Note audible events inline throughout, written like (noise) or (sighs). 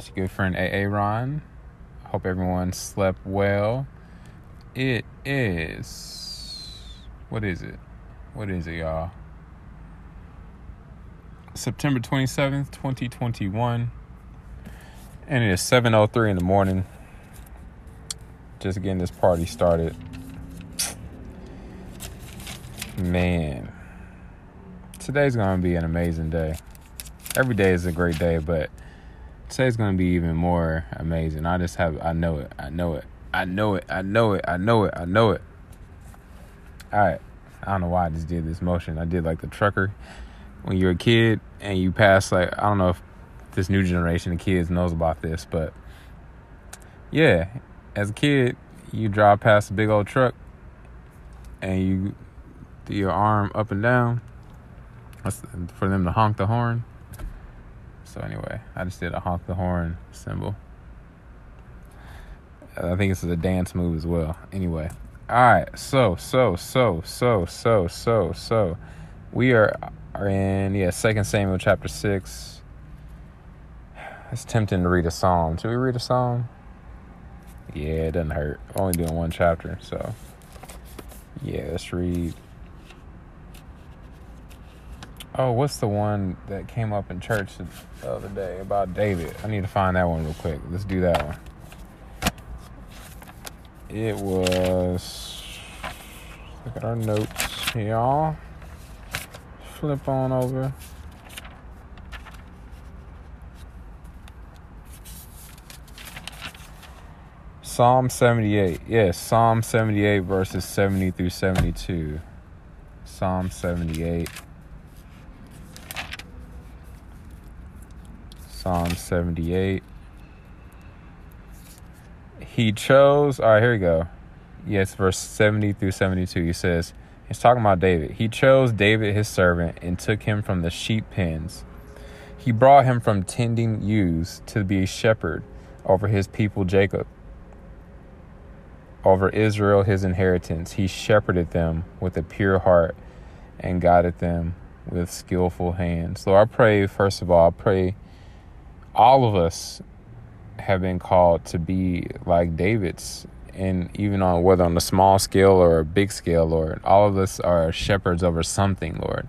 It's your good friend AA Ron. Hope everyone slept well. It is. What is it? What is it, y'all? September 27th, 2021. And it is 7.03 in the morning. Just getting this party started. Man. Today's going to be an amazing day every day is a great day, but today's gonna be even more amazing. I just have I know it. I know it. I know it. I know it. I know it. I know it. Alright. I don't know why I just did this motion. I did like the trucker. When you're a kid and you pass like I don't know if this new generation of kids knows about this, but yeah, as a kid, you drive past a big old truck and you do your arm up and down for them to honk the horn so anyway, I just did a honk the horn symbol. I think this is a dance move as well. Anyway, all right. So so so so so so so we are are in yeah Second Samuel chapter six. It's tempting to read a psalm. Should we read a psalm? Yeah, it doesn't hurt. only doing one chapter, so yeah, let's read Oh, what's the one that came up in church the other day about David? I need to find that one real quick. Let's do that one. It was. Look at our notes, y'all. Flip on over. Psalm 78. Yes, Psalm 78, verses 70 through 72. Psalm 78. Psalm 78. He chose, all right, here we go. Yes, verse 70 through 72. He says, He's talking about David. He chose David, his servant, and took him from the sheep pens. He brought him from tending ewes to be a shepherd over his people Jacob, over Israel, his inheritance. He shepherded them with a pure heart and guided them with skillful hands. So I pray, first of all, I pray all of us have been called to be like David's and even on whether on a small scale or a big scale, Lord, all of us are shepherds over something, Lord.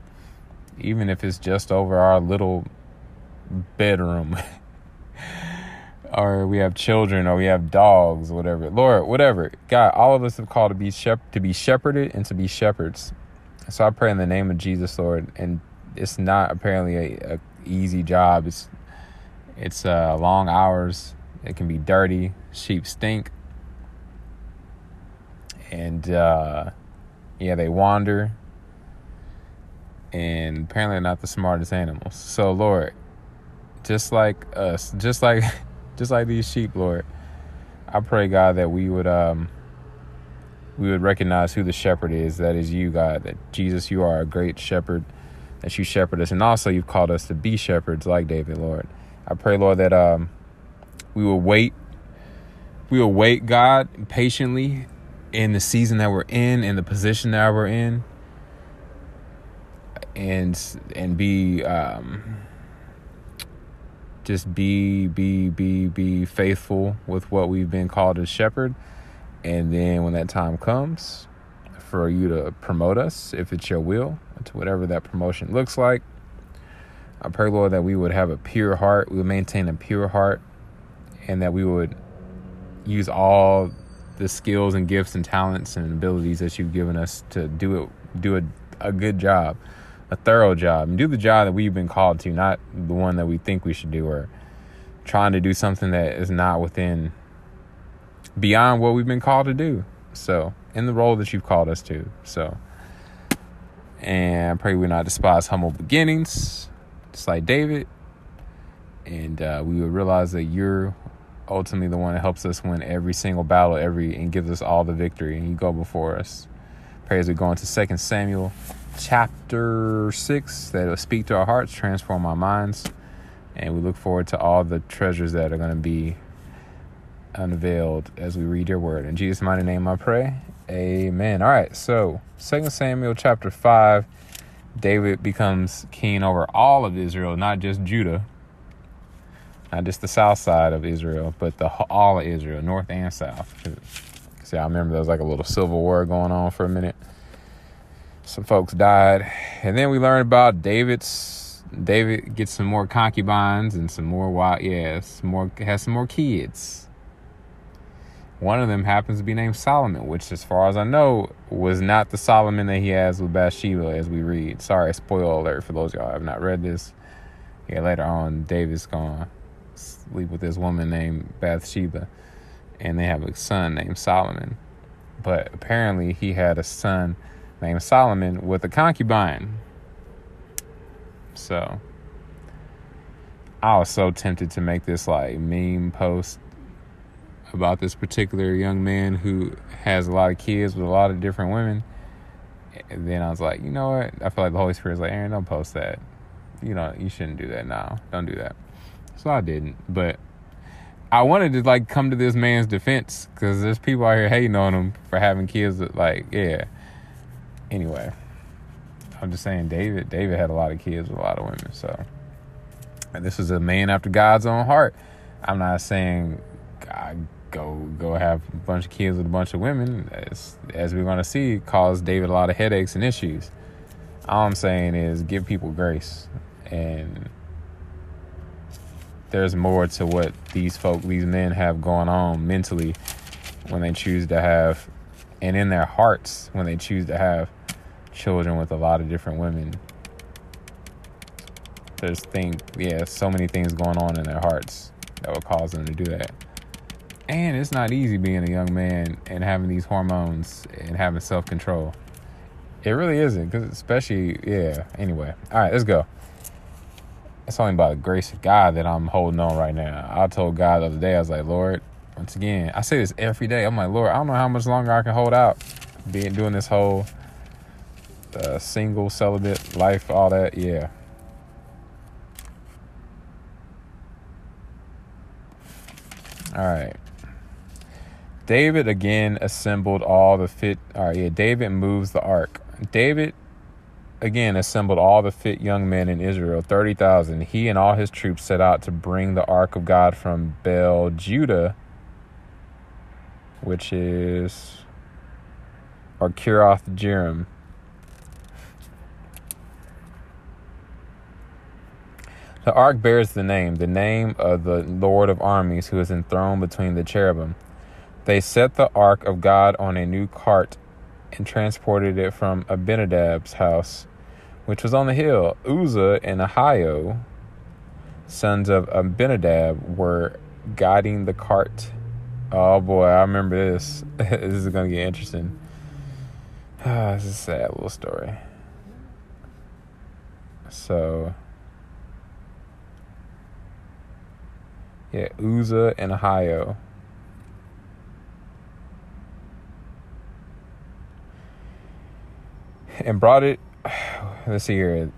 Even if it's just over our little bedroom. (laughs) or we have children or we have dogs, whatever. Lord, whatever. God, all of us have called to be shep- to be shepherded and to be shepherds. So I pray in the name of Jesus, Lord, and it's not apparently a, a easy job. It's it's uh, long hours. It can be dirty. Sheep stink. And uh, yeah, they wander. And apparently, not the smartest animals. So, Lord, just like us, just like, (laughs) just like these sheep, Lord, I pray God that we would um, we would recognize who the shepherd is. That is you, God. That Jesus, you are a great shepherd. That you shepherd us, and also you've called us to be shepherds like David, Lord. I pray, Lord, that um, we will wait. We will wait, God, patiently in the season that we're in, in the position that we're in, and and be um, just be be be be faithful with what we've been called as shepherd, and then when that time comes, for you to promote us, if it's your will, to whatever that promotion looks like I pray, Lord, that we would have a pure heart, we would maintain a pure heart, and that we would use all the skills and gifts and talents and abilities that you've given us to do it, do a, a good job, a thorough job, and do the job that we've been called to, not the one that we think we should do, or trying to do something that is not within, beyond what we've been called to do. So, in the role that you've called us to. So, and I pray we not despise humble beginnings just like David. And uh, we would realize that you're ultimately the one that helps us win every single battle, every and gives us all the victory, and you go before us. Pray as we go into Second Samuel chapter 6 that will speak to our hearts, transform our minds, and we look forward to all the treasures that are going to be unveiled as we read your word. In Jesus' mighty name I pray. Amen. All right, so Second Samuel chapter 5 David becomes king over all of Israel, not just Judah. not just the south side of Israel, but the all of Israel, north and south. See, I remember there was like a little civil war going on for a minute. Some folks died, and then we learned about David's. David gets some more concubines and some more wild, yeah, some more has some more kids. One of them happens to be named Solomon, which, as far as I know, was not the Solomon that he has with Bathsheba, as we read. Sorry, spoiler alert for those y'all have not read this. Yeah, later on, David's gonna sleep with this woman named Bathsheba, and they have a son named Solomon. But apparently, he had a son named Solomon with a concubine. So, I was so tempted to make this like meme post about this particular young man who has a lot of kids with a lot of different women. And then I was like, you know what? I feel like the Holy Spirit's like, Aaron, don't post that. You know, you shouldn't do that now. Don't do that. So I didn't. But I wanted to like come to this man's defense because there's people out here hating on him for having kids. That, like, yeah. Anyway, I'm just saying, David. David had a lot of kids with a lot of women. So, and this is a man after God's own heart. I'm not saying God go go have a bunch of kids with a bunch of women, as as we're gonna see, cause David a lot of headaches and issues. All I'm saying is give people grace, and there's more to what these folk, these men have going on mentally when they choose to have, and in their hearts when they choose to have children with a lot of different women. There's thing, yeah, so many things going on in their hearts that would cause them to do that. And it's not easy being a young man and having these hormones and having self control. It really isn't, because especially, yeah. Anyway, all right, let's go. It's only by the grace of God that I'm holding on right now. I told God the other day, I was like, Lord, once again, I say this every day. I'm like, Lord, I don't know how much longer I can hold out being doing this whole uh, single celibate life, all that. Yeah. All right. David again assembled all the fit. All right, yeah, David moves the ark. David again assembled all the fit young men in Israel, 30,000. He and all his troops set out to bring the ark of God from Baal, Judah, which is, or Kiriath Jearim. The ark bears the name, the name of the Lord of armies who is enthroned between the cherubim. They set the ark of God on a new cart and transported it from Abinadab's house, which was on the hill. Uzzah and Ahio, sons of Abinadab, were guiding the cart. Oh boy, I remember this. (laughs) this is going to get interesting. Oh, (sighs) this is a sad little story. So, yeah, Uzzah and Ahio. And brought it. (sighs) Let's see here.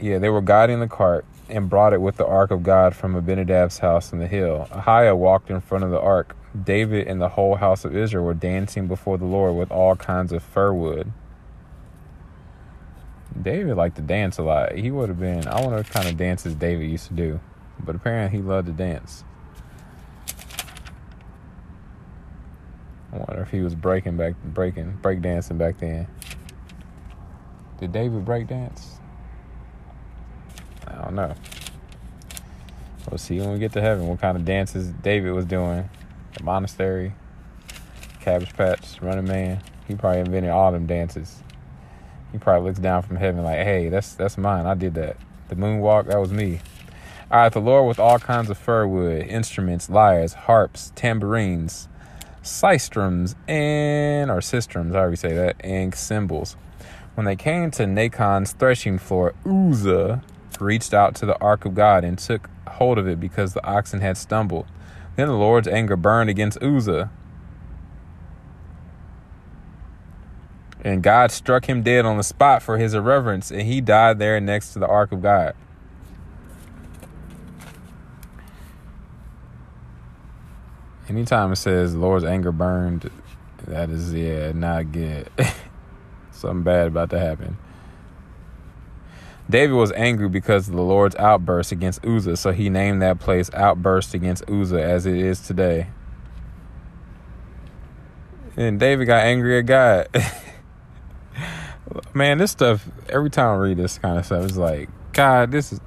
Yeah, they were guiding the cart and brought it with the ark of God from Abinadab's house in the hill. Ahiah walked in front of the ark. David and the whole house of Israel were dancing before the Lord with all kinds of fir wood. David liked to dance a lot. He would have been, I wonder what kind of dances David used to do. But apparently he loved to dance. I wonder if he was breaking back, breaking, break dancing back then. Did David break dance? I don't know. We'll see when we get to heaven what kind of dances David was doing. The monastery, Cabbage Patch, Running Man. He probably invented all them dances. He probably looks down from heaven like, hey, that's that's mine. I did that. The moonwalk, that was me. All right, the Lord with all kinds of fir wood, instruments, lyres, harps, tambourines, sistrums, and or sistrums, I already say that, and cymbals. When they came to Nachon's threshing floor, Uzzah reached out to the ark of God and took hold of it because the oxen had stumbled. Then the Lord's anger burned against Uzzah. And God struck him dead on the spot for his irreverence, and he died there next to the ark of God. Anytime it says Lord's anger burned, that is, yeah, not good. (laughs) Something bad about to happen. David was angry because of the Lord's outburst against Uzzah, so he named that place Outburst against Uzzah as it is today. And David got angry at God. (laughs) Man, this stuff, every time I read this kind of stuff, it's like, God, this is,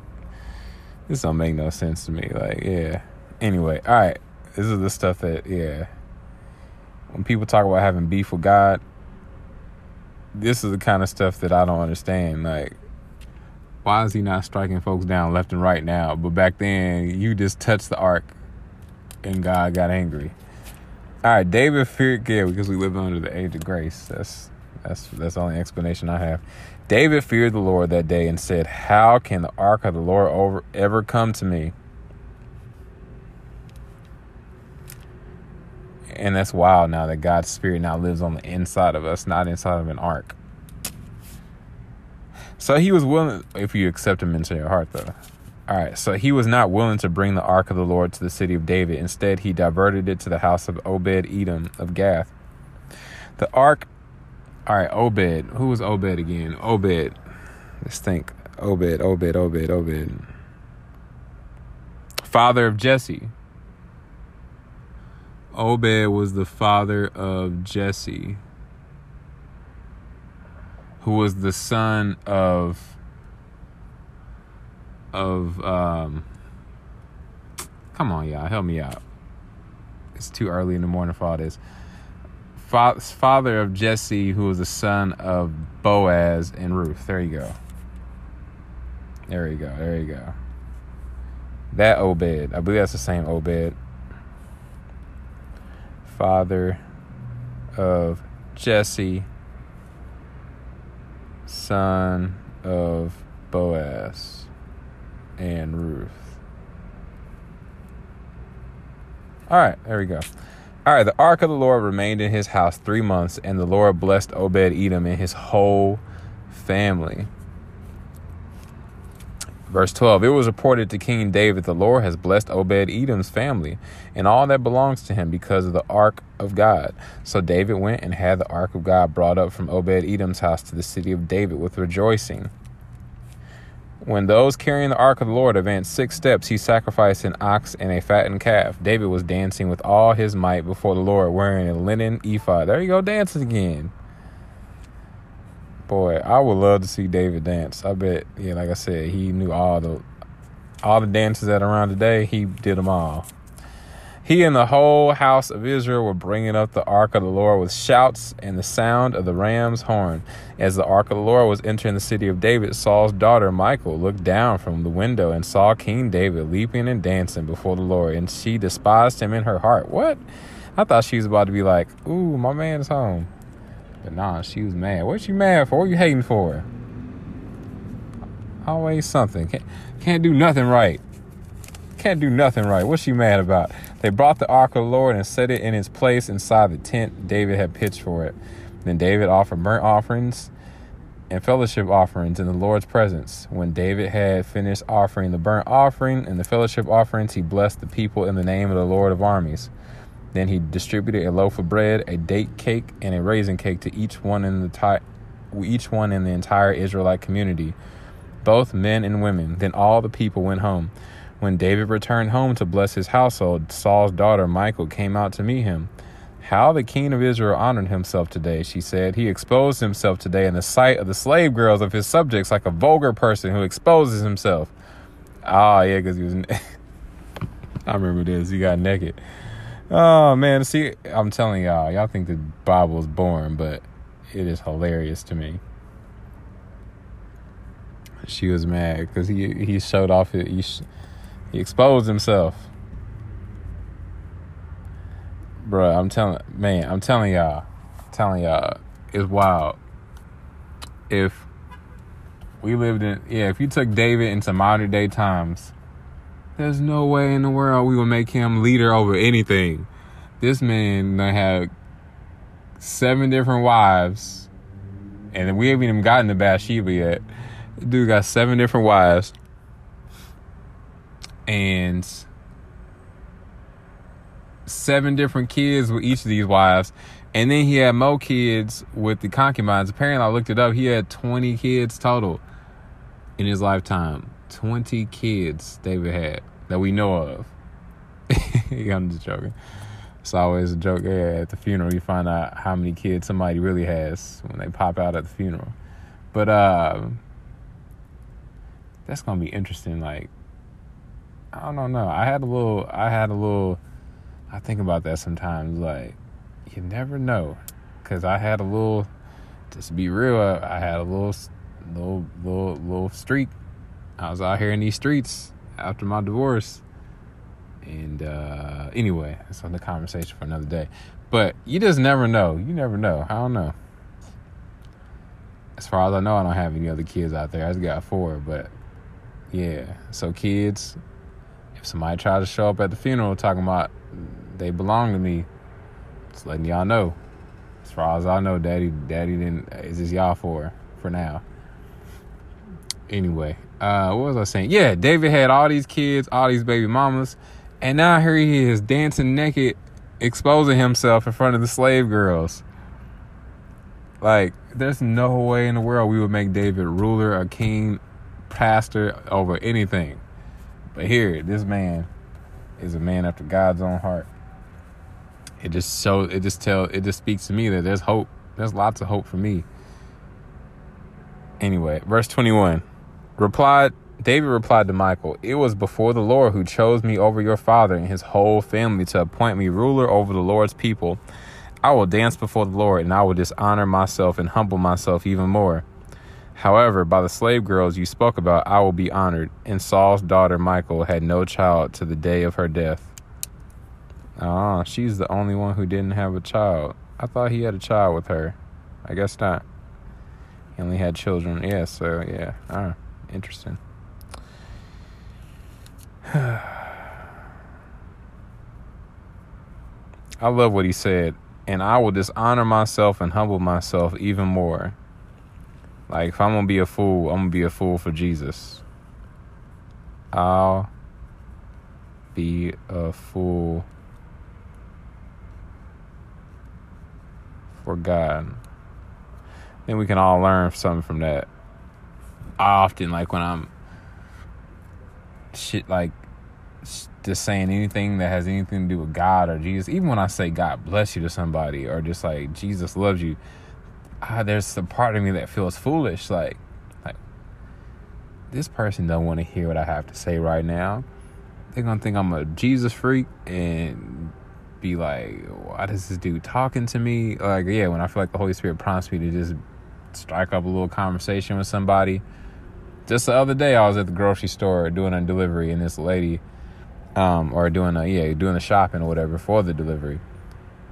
this don't make no sense to me. Like, yeah. Anyway, all right. This is the stuff that, yeah. When people talk about having beef with God, this is the kind of stuff that I don't understand. Like, why is he not striking folks down left and right now? But back then, you just touched the ark and God got angry. All right, David feared yeah, because we live under the age of grace. That's that's that's the only explanation I have. David feared the Lord that day and said, "How can the ark of the Lord over, ever come to me?" And that's wild now that God's spirit now lives on the inside of us, not inside of an ark. So he was willing, if you accept him into your heart, though. All right, so he was not willing to bring the ark of the Lord to the city of David. Instead, he diverted it to the house of Obed Edom of Gath. The ark, all right, Obed. Who was Obed again? Obed. Let's think. Obed, Obed, Obed, Obed. Father of Jesse. Obed was the father of Jesse who was the son of of um come on y'all help me out. It's too early in the morning for all this. Father of jesse who was the son of boaz and ruth. There you go. There you go there you go. That obed i believe that's the same obed father of jesse son of Boaz and Ruth. All right, there we go. All right, the ark of the Lord remained in his house three months, and the Lord blessed Obed Edom and his whole family. Verse 12 It was reported to King David, The Lord has blessed Obed Edom's family and all that belongs to him because of the ark of God. So David went and had the ark of God brought up from Obed Edom's house to the city of David with rejoicing. When those carrying the ark of the Lord advanced six steps, he sacrificed an ox and a fattened calf. David was dancing with all his might before the Lord, wearing a linen ephod. There you go, dancing again. Boy, I would love to see David dance. I bet, yeah, like I said, he knew all the all the dances that are around today. He did them all. He and the whole house of Israel were bringing up the ark of the Lord with shouts and the sound of the ram's horn. As the ark of the Lord was entering the city of David, Saul's daughter Michal looked down from the window and saw King David leaping and dancing before the Lord, and she despised him in her heart. What? I thought she was about to be like, "Ooh, my man's home." But nah, she was mad. What you mad for? What you hating for? Always something. Can't, can't do nothing right. Can't do nothing right. What's she mad about? They brought the ark of the Lord and set it in its place inside the tent David had pitched for it. Then David offered burnt offerings and fellowship offerings in the Lord's presence. When David had finished offering the burnt offering and the fellowship offerings, he blessed the people in the name of the Lord of armies. Then he distributed a loaf of bread, a date cake, and a raisin cake to each one in the ti- each one in the entire Israelite community, both men and women. Then all the people went home. When David returned home to bless his household, Saul's daughter Michal came out to meet him. How the king of Israel honored himself today, she said. He exposed himself today in the sight of the slave girls of his subjects like a vulgar person who exposes himself. Ah, yeah, because he was. (laughs) I remember this. He got naked. Oh man, see, I'm telling y'all, y'all think the Bible is boring, but it is hilarious to me. She was mad because he he showed off he he exposed himself, Bruh, I'm telling man, I'm telling y'all, telling y'all, it's wild. If we lived in yeah, if you took David into modern day times there's no way in the world we will make him leader over anything. This man done had seven different wives, and we haven't even gotten to Bathsheba yet. dude got seven different wives, and seven different kids with each of these wives. And then he had more kids with the concubines. Apparently, I looked it up. He had 20 kids total in his lifetime. 20 kids David had that we know of. (laughs) I'm just joking. It's always a joke. Yeah, at the funeral, you find out how many kids somebody really has when they pop out at the funeral. But uh, that's gonna be interesting. Like, I don't know. I had a little. I had a little. I think about that sometimes. Like, you never know, because I had a little. Just to be real, I had a little, little, little, little streak. I was out here in these streets after my divorce and uh, anyway, that's another conversation for another day. But you just never know. You never know. I don't know. As far as I know, I don't have any other kids out there. I just got four, but yeah. So kids, if somebody tries to show up at the funeral talking about they belong to me, just letting y'all know. As far as I know, daddy, daddy didn't is just y'all for for now. Anyway, uh, what was I saying? Yeah, David had all these kids, all these baby mamas. And now here he is dancing naked, exposing himself in front of the slave girls. Like, there's no way in the world we would make David ruler, a king, pastor over anything. But here, this man is a man after God's own heart. It just shows it just tell it just speaks to me that there's hope. There's lots of hope for me. Anyway, verse 21. Replied David replied to Michael, It was before the Lord who chose me over your father and his whole family to appoint me ruler over the Lord's people. I will dance before the Lord, and I will dishonor myself and humble myself even more. However, by the slave girls you spoke about, I will be honored. And Saul's daughter Michael had no child to the day of her death. Ah, she's the only one who didn't have a child. I thought he had a child with her. I guess not. He only had children. Yeah, so yeah. Ah, interesting. (sighs) I love what he said. And I will dishonor myself and humble myself even more. Like, if I'm going to be a fool, I'm going to be a fool for Jesus. I'll be a fool for God. Then we can all learn something from that. Often, like, when I'm shit, like, just saying anything that has anything to do with God or Jesus, even when I say God bless you to somebody or just like Jesus loves you, ah, there's a part of me that feels foolish. Like, like this person don't want to hear what I have to say right now. They're gonna think I'm a Jesus freak and be like, why does this dude talking to me? Like, yeah, when I feel like the Holy Spirit prompts me to just strike up a little conversation with somebody. Just the other day, I was at the grocery store doing a delivery, and this lady um, or doing a yeah, doing the shopping or whatever for the delivery.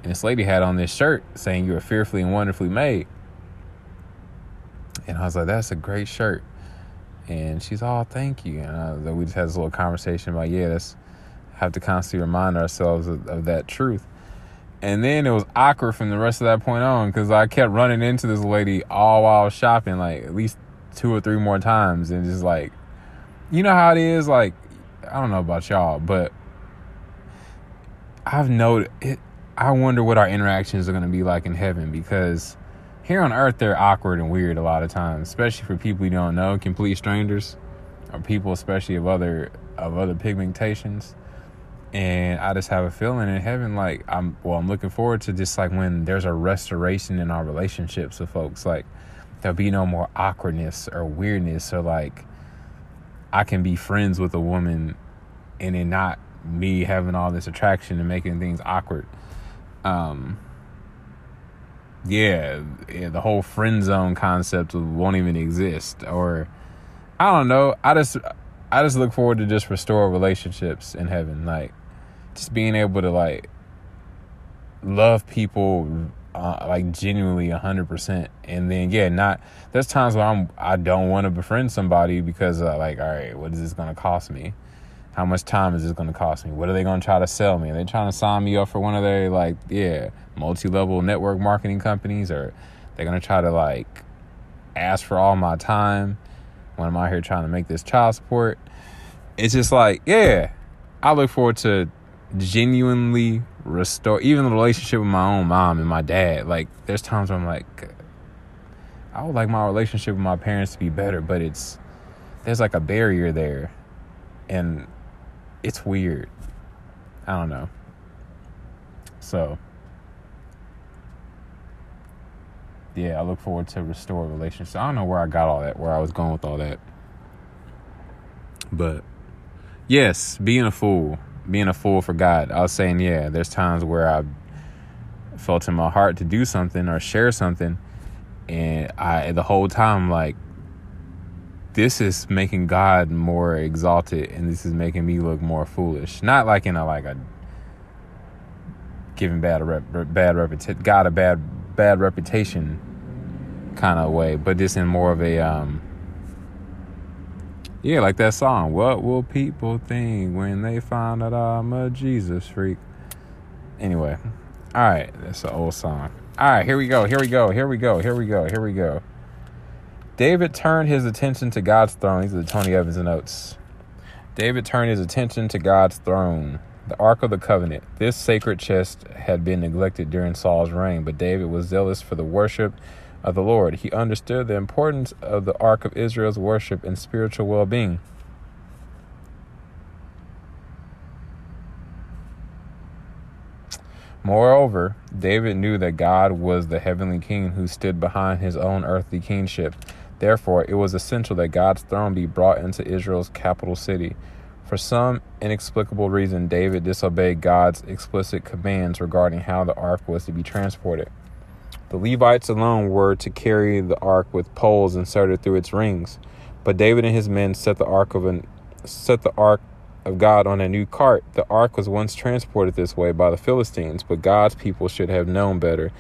And this lady had on this shirt saying you are fearfully and wonderfully made. And I was like, that's a great shirt. And she's all, oh, thank you. And I, we just had this little conversation about, yeah, let's have to constantly remind ourselves of, of that truth. And then it was awkward from the rest of that point on because I kept running into this lady all while shopping, like at least two or three more times. And just like, you know how it is? Like, I don't know about y'all, but I've noted it. I wonder what our interactions are going to be like in heaven because here on earth they're awkward and weird a lot of times, especially for people you don't know, complete strangers, or people especially of other of other pigmentations. And I just have a feeling in heaven, like I'm well, I'm looking forward to just like when there's a restoration in our relationships with folks, like there'll be no more awkwardness or weirdness or like I can be friends with a woman and it not me having all this attraction and making things awkward. Um, yeah, yeah, the whole friend zone concept won't even exist. Or I don't know. I just I just look forward to just restore relationships in heaven, like just being able to like love people uh, like genuinely hundred percent. And then yeah, not there's times where I'm I don't want to befriend somebody because uh, like all right, what is this gonna cost me? How much time is this gonna cost me? What are they gonna try to sell me? Are they trying to sign me up for one of their like yeah multi-level network marketing companies, or they're gonna try to like ask for all my time when I'm out here trying to make this child support? It's just like yeah, I look forward to genuinely restore even the relationship with my own mom and my dad. Like there's times where I'm like I would like my relationship with my parents to be better, but it's there's like a barrier there. And it's weird. I don't know. So yeah, I look forward to restore relationships. I don't know where I got all that, where I was going with all that. But yes, being a fool, being a fool for God. I was saying, yeah, there's times where I felt in my heart to do something or share something, and I the whole time like this is making God more exalted, and this is making me look more foolish. Not like in a like a giving bad rep, bad reputation, God a bad bad reputation kind of way, but just in more of a um yeah, like that song. What will people think when they find out I'm a Jesus freak? Anyway, all right, that's an old song. All right, here we go. Here we go. Here we go. Here we go. Here we go. David turned his attention to God's throne. These are the Tony Evans notes. David turned his attention to God's throne, the Ark of the Covenant. This sacred chest had been neglected during Saul's reign, but David was zealous for the worship of the Lord. He understood the importance of the ark of Israel's worship and spiritual well being. Moreover, David knew that God was the heavenly king who stood behind his own earthly kingship. Therefore, it was essential that God's throne be brought into Israel's capital city. For some inexplicable reason, David disobeyed God's explicit commands regarding how the ark was to be transported. The Levites alone were to carry the ark with poles inserted through its rings. But David and his men set the ark of an set the ark of God on a new cart. The ark was once transported this way by the Philistines, but God's people should have known better.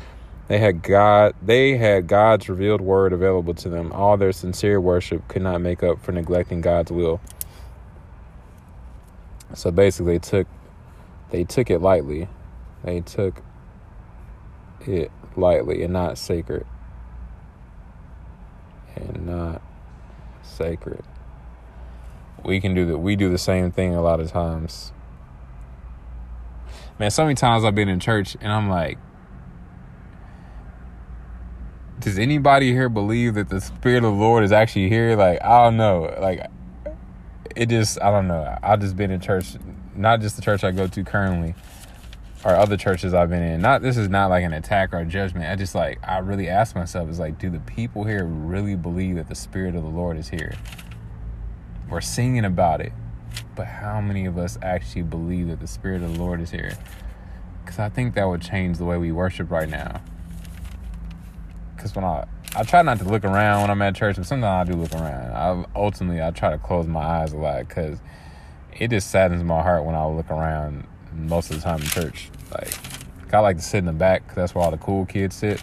They had God they had God's revealed word available to them. All their sincere worship could not make up for neglecting God's will. So basically they took they took it lightly. They took it lightly and not sacred. And not sacred. We can do that. We do the same thing a lot of times. Man, so many times I've been in church and I'm like, does anybody here believe that the Spirit of the Lord is actually here? Like, I don't know. Like, it just, I don't know. I've just been in church, not just the church I go to currently, or other churches I've been in. Not this is not like an attack or a judgment. I just like I really ask myself is like, do the people here really believe that the Spirit of the Lord is here? We're singing about it, but how many of us actually believe that the Spirit of the Lord is here? Because I think that would change the way we worship right now. Because when I I try not to look around when I'm at church, but sometimes I do look around. I ultimately I try to close my eyes a lot because it just saddens my heart when I look around most of the time in church. Like, I like to sit in the back that's where all the cool kids sit,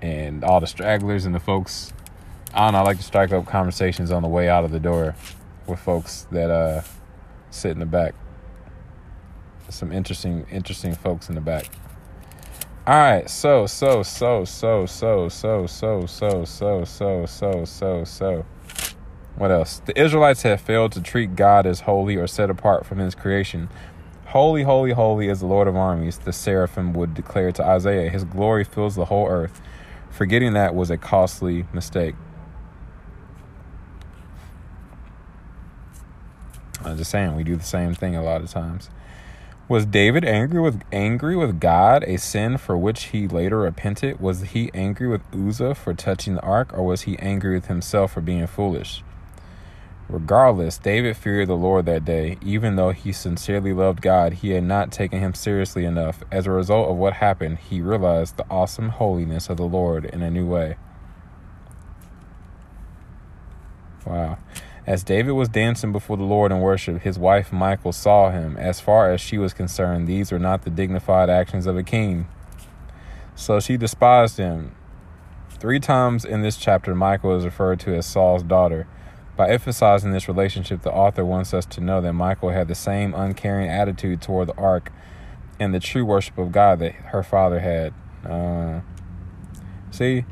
and all the stragglers and the folks. I don't know. I like to strike up conversations on the way out of the door with folks that uh, sit in the back. Some interesting, interesting folks in the back. All right, so so so so so so so so so so so so so. What else? The Israelites have failed to treat God as holy or set apart from His creation. Holy, holy, holy is the Lord of armies, the seraphim would declare to Isaiah. His glory fills the whole earth. Forgetting that was a costly mistake. I'm just saying, we do the same thing a lot of times. Was David angry with angry with God, a sin for which he later repented? Was he angry with Uzzah for touching the ark, or was he angry with himself for being foolish? Regardless, David feared the Lord that day. Even though he sincerely loved God, he had not taken him seriously enough. As a result of what happened, he realized the awesome holiness of the Lord in a new way. Wow. As David was dancing before the Lord in worship, his wife Michal saw him. As far as she was concerned, these were not the dignified actions of a king. So she despised him. Three times in this chapter, Michal is referred to as Saul's daughter. By emphasizing this relationship, the author wants us to know that Michael had the same uncaring attitude toward the ark and the true worship of God that her father had. Uh, see,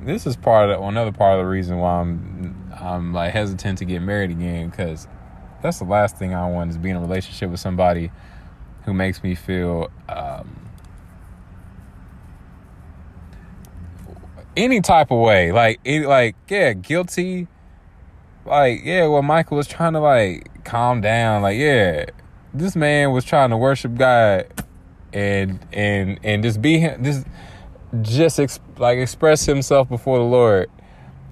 this is part of the, another part of the reason why I'm I'm like hesitant to get married again because that's the last thing I want is be in a relationship with somebody who makes me feel um, any type of way, like it, like yeah, guilty like, yeah, well, Michael was trying to like calm down. Like, yeah, this man was trying to worship God and and and just be him, just just ex- like express himself before the Lord,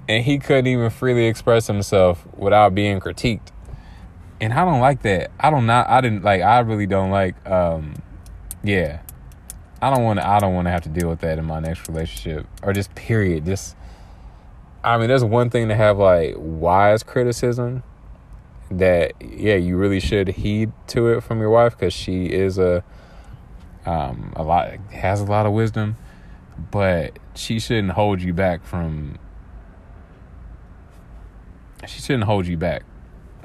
and he couldn't even freely express himself without being critiqued. And I don't like that. I don't not. I didn't like. I really don't like. um Yeah, I don't want to. I don't want to have to deal with that in my next relationship or just period. Just. I mean, there's one thing to have like wise criticism that yeah you really should heed to it from your wife because she is a um a lot has a lot of wisdom but she shouldn't hold you back from she shouldn't hold you back.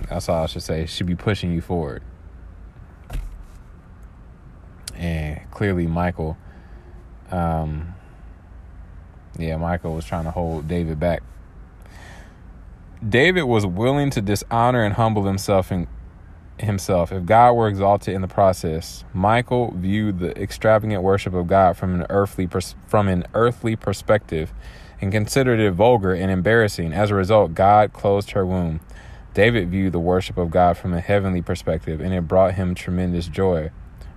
That's all i should say. She should be pushing you forward. And clearly michael um yeah michael was trying to hold david back david was willing to dishonor and humble himself in himself if God were exalted in the process. Michael viewed the extravagant worship of God from an earthly pers- from an earthly perspective and considered it vulgar and embarrassing. As a result, God closed her womb. David viewed the worship of God from a heavenly perspective and it brought him tremendous joy.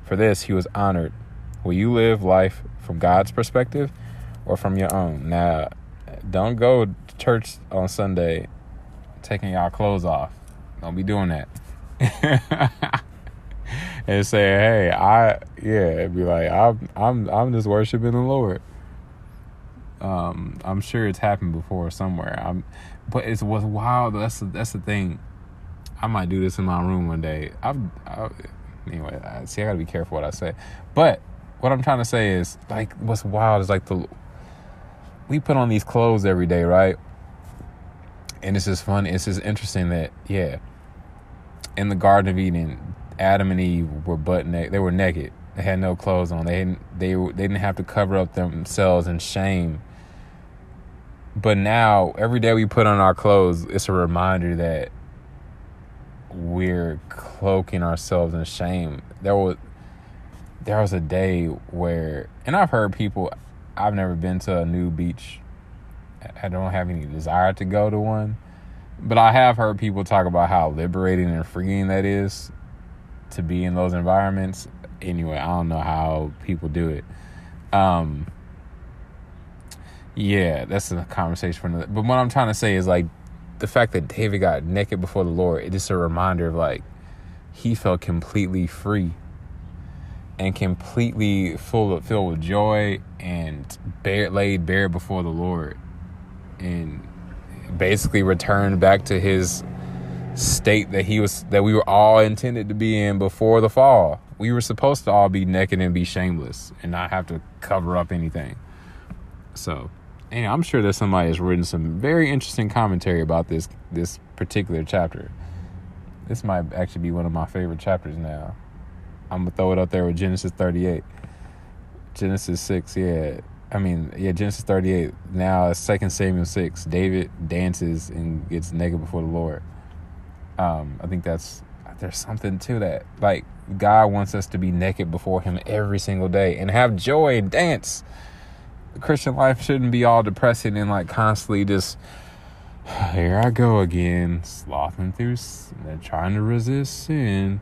For this he was honored. Will you live life from God's perspective or from your own? Now, don't go to church on Sunday taking y'all clothes off. Don't be doing that. (laughs) and say, "Hey, I yeah," be like, "I'm I'm I'm just worshiping the Lord." Um, I'm sure it's happened before somewhere. I'm, but it's what's wild. That's the, that's the thing. I might do this in my room one day. I've, I, anyway. I, see, I gotta be careful what I say. But what I'm trying to say is like, what's wild is like the we put on these clothes every day, right? And it's just fun. It's just interesting that yeah in the Garden of Eden, Adam and Eve were butt naked. They were naked. They had no clothes on. They didn't, they they didn't have to cover up themselves in shame. But now, every day we put on our clothes, it's a reminder that we're cloaking ourselves in shame. There was there was a day where, and I've heard people. I've never been to a new beach. I don't have any desire to go to one but I have heard people talk about how liberating and freeing that is to be in those environments. Anyway, I don't know how people do it. Um, yeah, that's a conversation for another. But what I'm trying to say is like the fact that David got naked before the Lord. It's just a reminder of like he felt completely free and completely full of filled with joy and bare laid bare before the Lord and basically returned back to his state that he was that we were all intended to be in before the fall. We were supposed to all be naked and be shameless and not have to cover up anything. So, and I'm sure that somebody has written some very interesting commentary about this this particular chapter. This might actually be one of my favorite chapters now. I'm gonna throw it up there with Genesis 38. Genesis 6, yeah. I mean, yeah, Genesis 38. Now, Second Samuel 6. David dances and gets naked before the Lord. Um, I think that's there's something to that. Like God wants us to be naked before Him every single day and have joy and dance. The Christian life shouldn't be all depressing and like constantly just (sighs) here I go again, slothing through, trying to resist sin.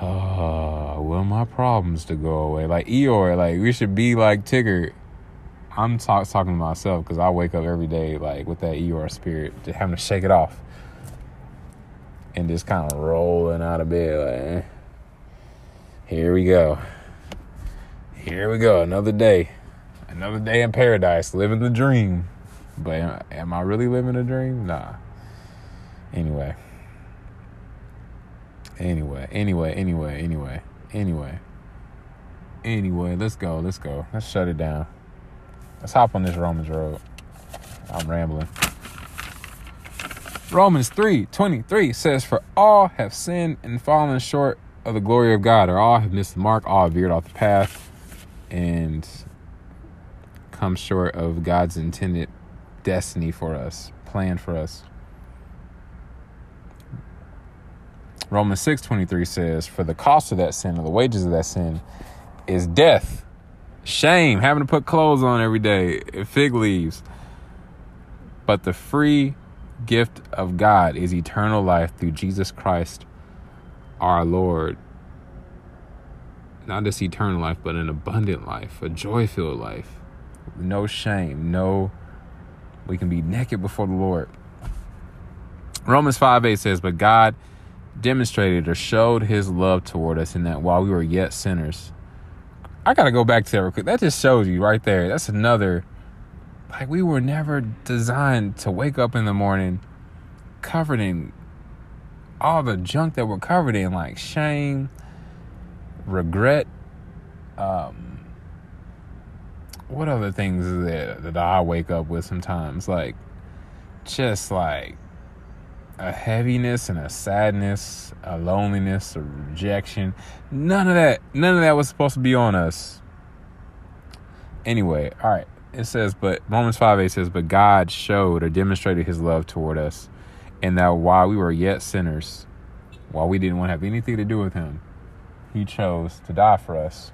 Oh, will my problems to go away? Like Eeyore, like we should be like Tigger I'm talk, talking to myself because I wake up every day like with that Eeyore spirit, just having to shake it off, and just kind of rolling out of bed like, eh, here we go, here we go, another day, another day in paradise, living the dream. But am I really living a dream? Nah. Anyway. Anyway, anyway, anyway, anyway, anyway. Anyway, let's go, let's go. Let's shut it down. Let's hop on this Romans road. I'm rambling. Romans 3 23 says, For all have sinned and fallen short of the glory of God, or all have missed the mark, all have veered off the path, and come short of God's intended destiny for us, plan for us. Romans 6 23 says, For the cost of that sin, or the wages of that sin, is death Shame having to put clothes on every day, fig leaves. But the free gift of God is eternal life through Jesus Christ our Lord. Not just eternal life, but an abundant life, a joy filled life. No shame, no, we can be naked before the Lord. Romans 5 8 says, But God demonstrated or showed his love toward us in that while we were yet sinners. I gotta go back to that real quick. That just shows you right there. That's another like we were never designed to wake up in the morning covered in all the junk that we're covered in, like shame, regret, um, what other things that that I wake up with sometimes? Like just like a heaviness and a sadness, a loneliness, a rejection. None of that, none of that was supposed to be on us. Anyway, all right. It says, but Romans 5 8 says, but God showed or demonstrated his love toward us, and that while we were yet sinners, while we didn't want to have anything to do with him, he chose to die for us.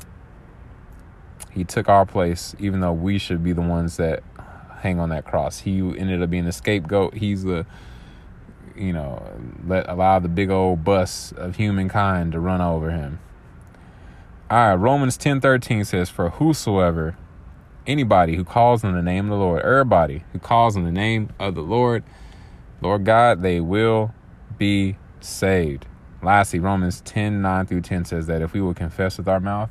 He took our place, even though we should be the ones that hang on that cross. He ended up being the scapegoat. He's the you know, let allow the big old bus of humankind to run over him. All right, Romans 10 13 says, For whosoever, anybody who calls on the name of the Lord, everybody who calls on the name of the Lord, Lord God, they will be saved. Lastly, Romans 10 9 through 10 says that if we will confess with our mouth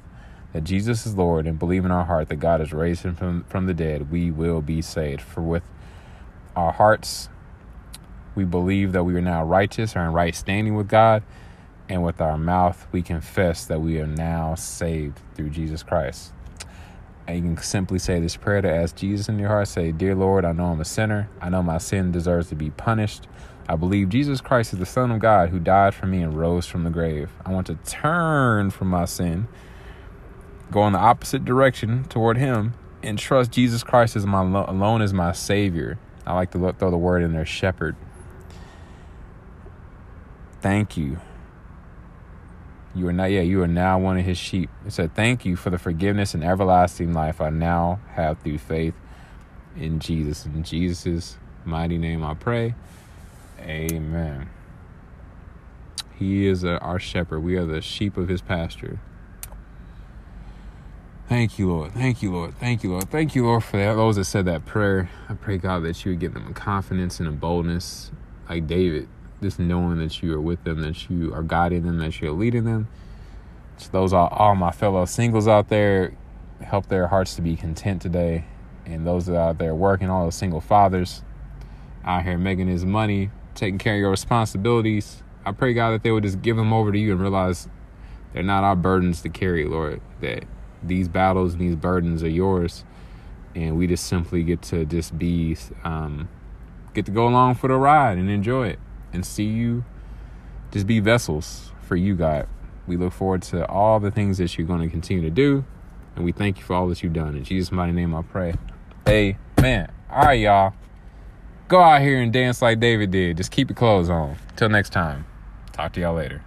that Jesus is Lord and believe in our heart that God has raised him from, from the dead, we will be saved. For with our hearts we believe that we are now righteous or in right standing with God, and with our mouth we confess that we are now saved through Jesus Christ. And you can simply say this prayer to ask Jesus in your heart. Say, Dear Lord, I know I'm a sinner. I know my sin deserves to be punished. I believe Jesus Christ is the Son of God who died for me and rose from the grave. I want to turn from my sin, go in the opposite direction toward Him, and trust Jesus Christ as my alone as my Savior. I like to throw the word in there, shepherd. Thank you. You are not, yeah, you are now one of his sheep. It said, Thank you for the forgiveness and everlasting life I now have through faith in Jesus. In Jesus' mighty name I pray. Amen. He is a, our shepherd. We are the sheep of his pasture. Thank you, Lord. Thank you, Lord. Thank you, Lord. Thank you, Lord, for that. Those that said that prayer. I pray, God, that you would give them a confidence and a boldness like David just knowing that you are with them, that you are guiding them, that you're leading them. So those are all my fellow singles out there. Help their hearts to be content today. And those that are out there working, all those single fathers out here making his money, taking care of your responsibilities. I pray, God, that they would just give them over to you and realize they're not our burdens to carry, Lord. That these battles and these burdens are yours. And we just simply get to just be, um, get to go along for the ride and enjoy it and see you just be vessels for you, God. We look forward to all the things that you're going to continue to do. And we thank you for all that you've done. In Jesus' mighty name, I pray. Amen. All right, y'all. Go out here and dance like David did. Just keep your clothes on. Till next time. Talk to y'all later.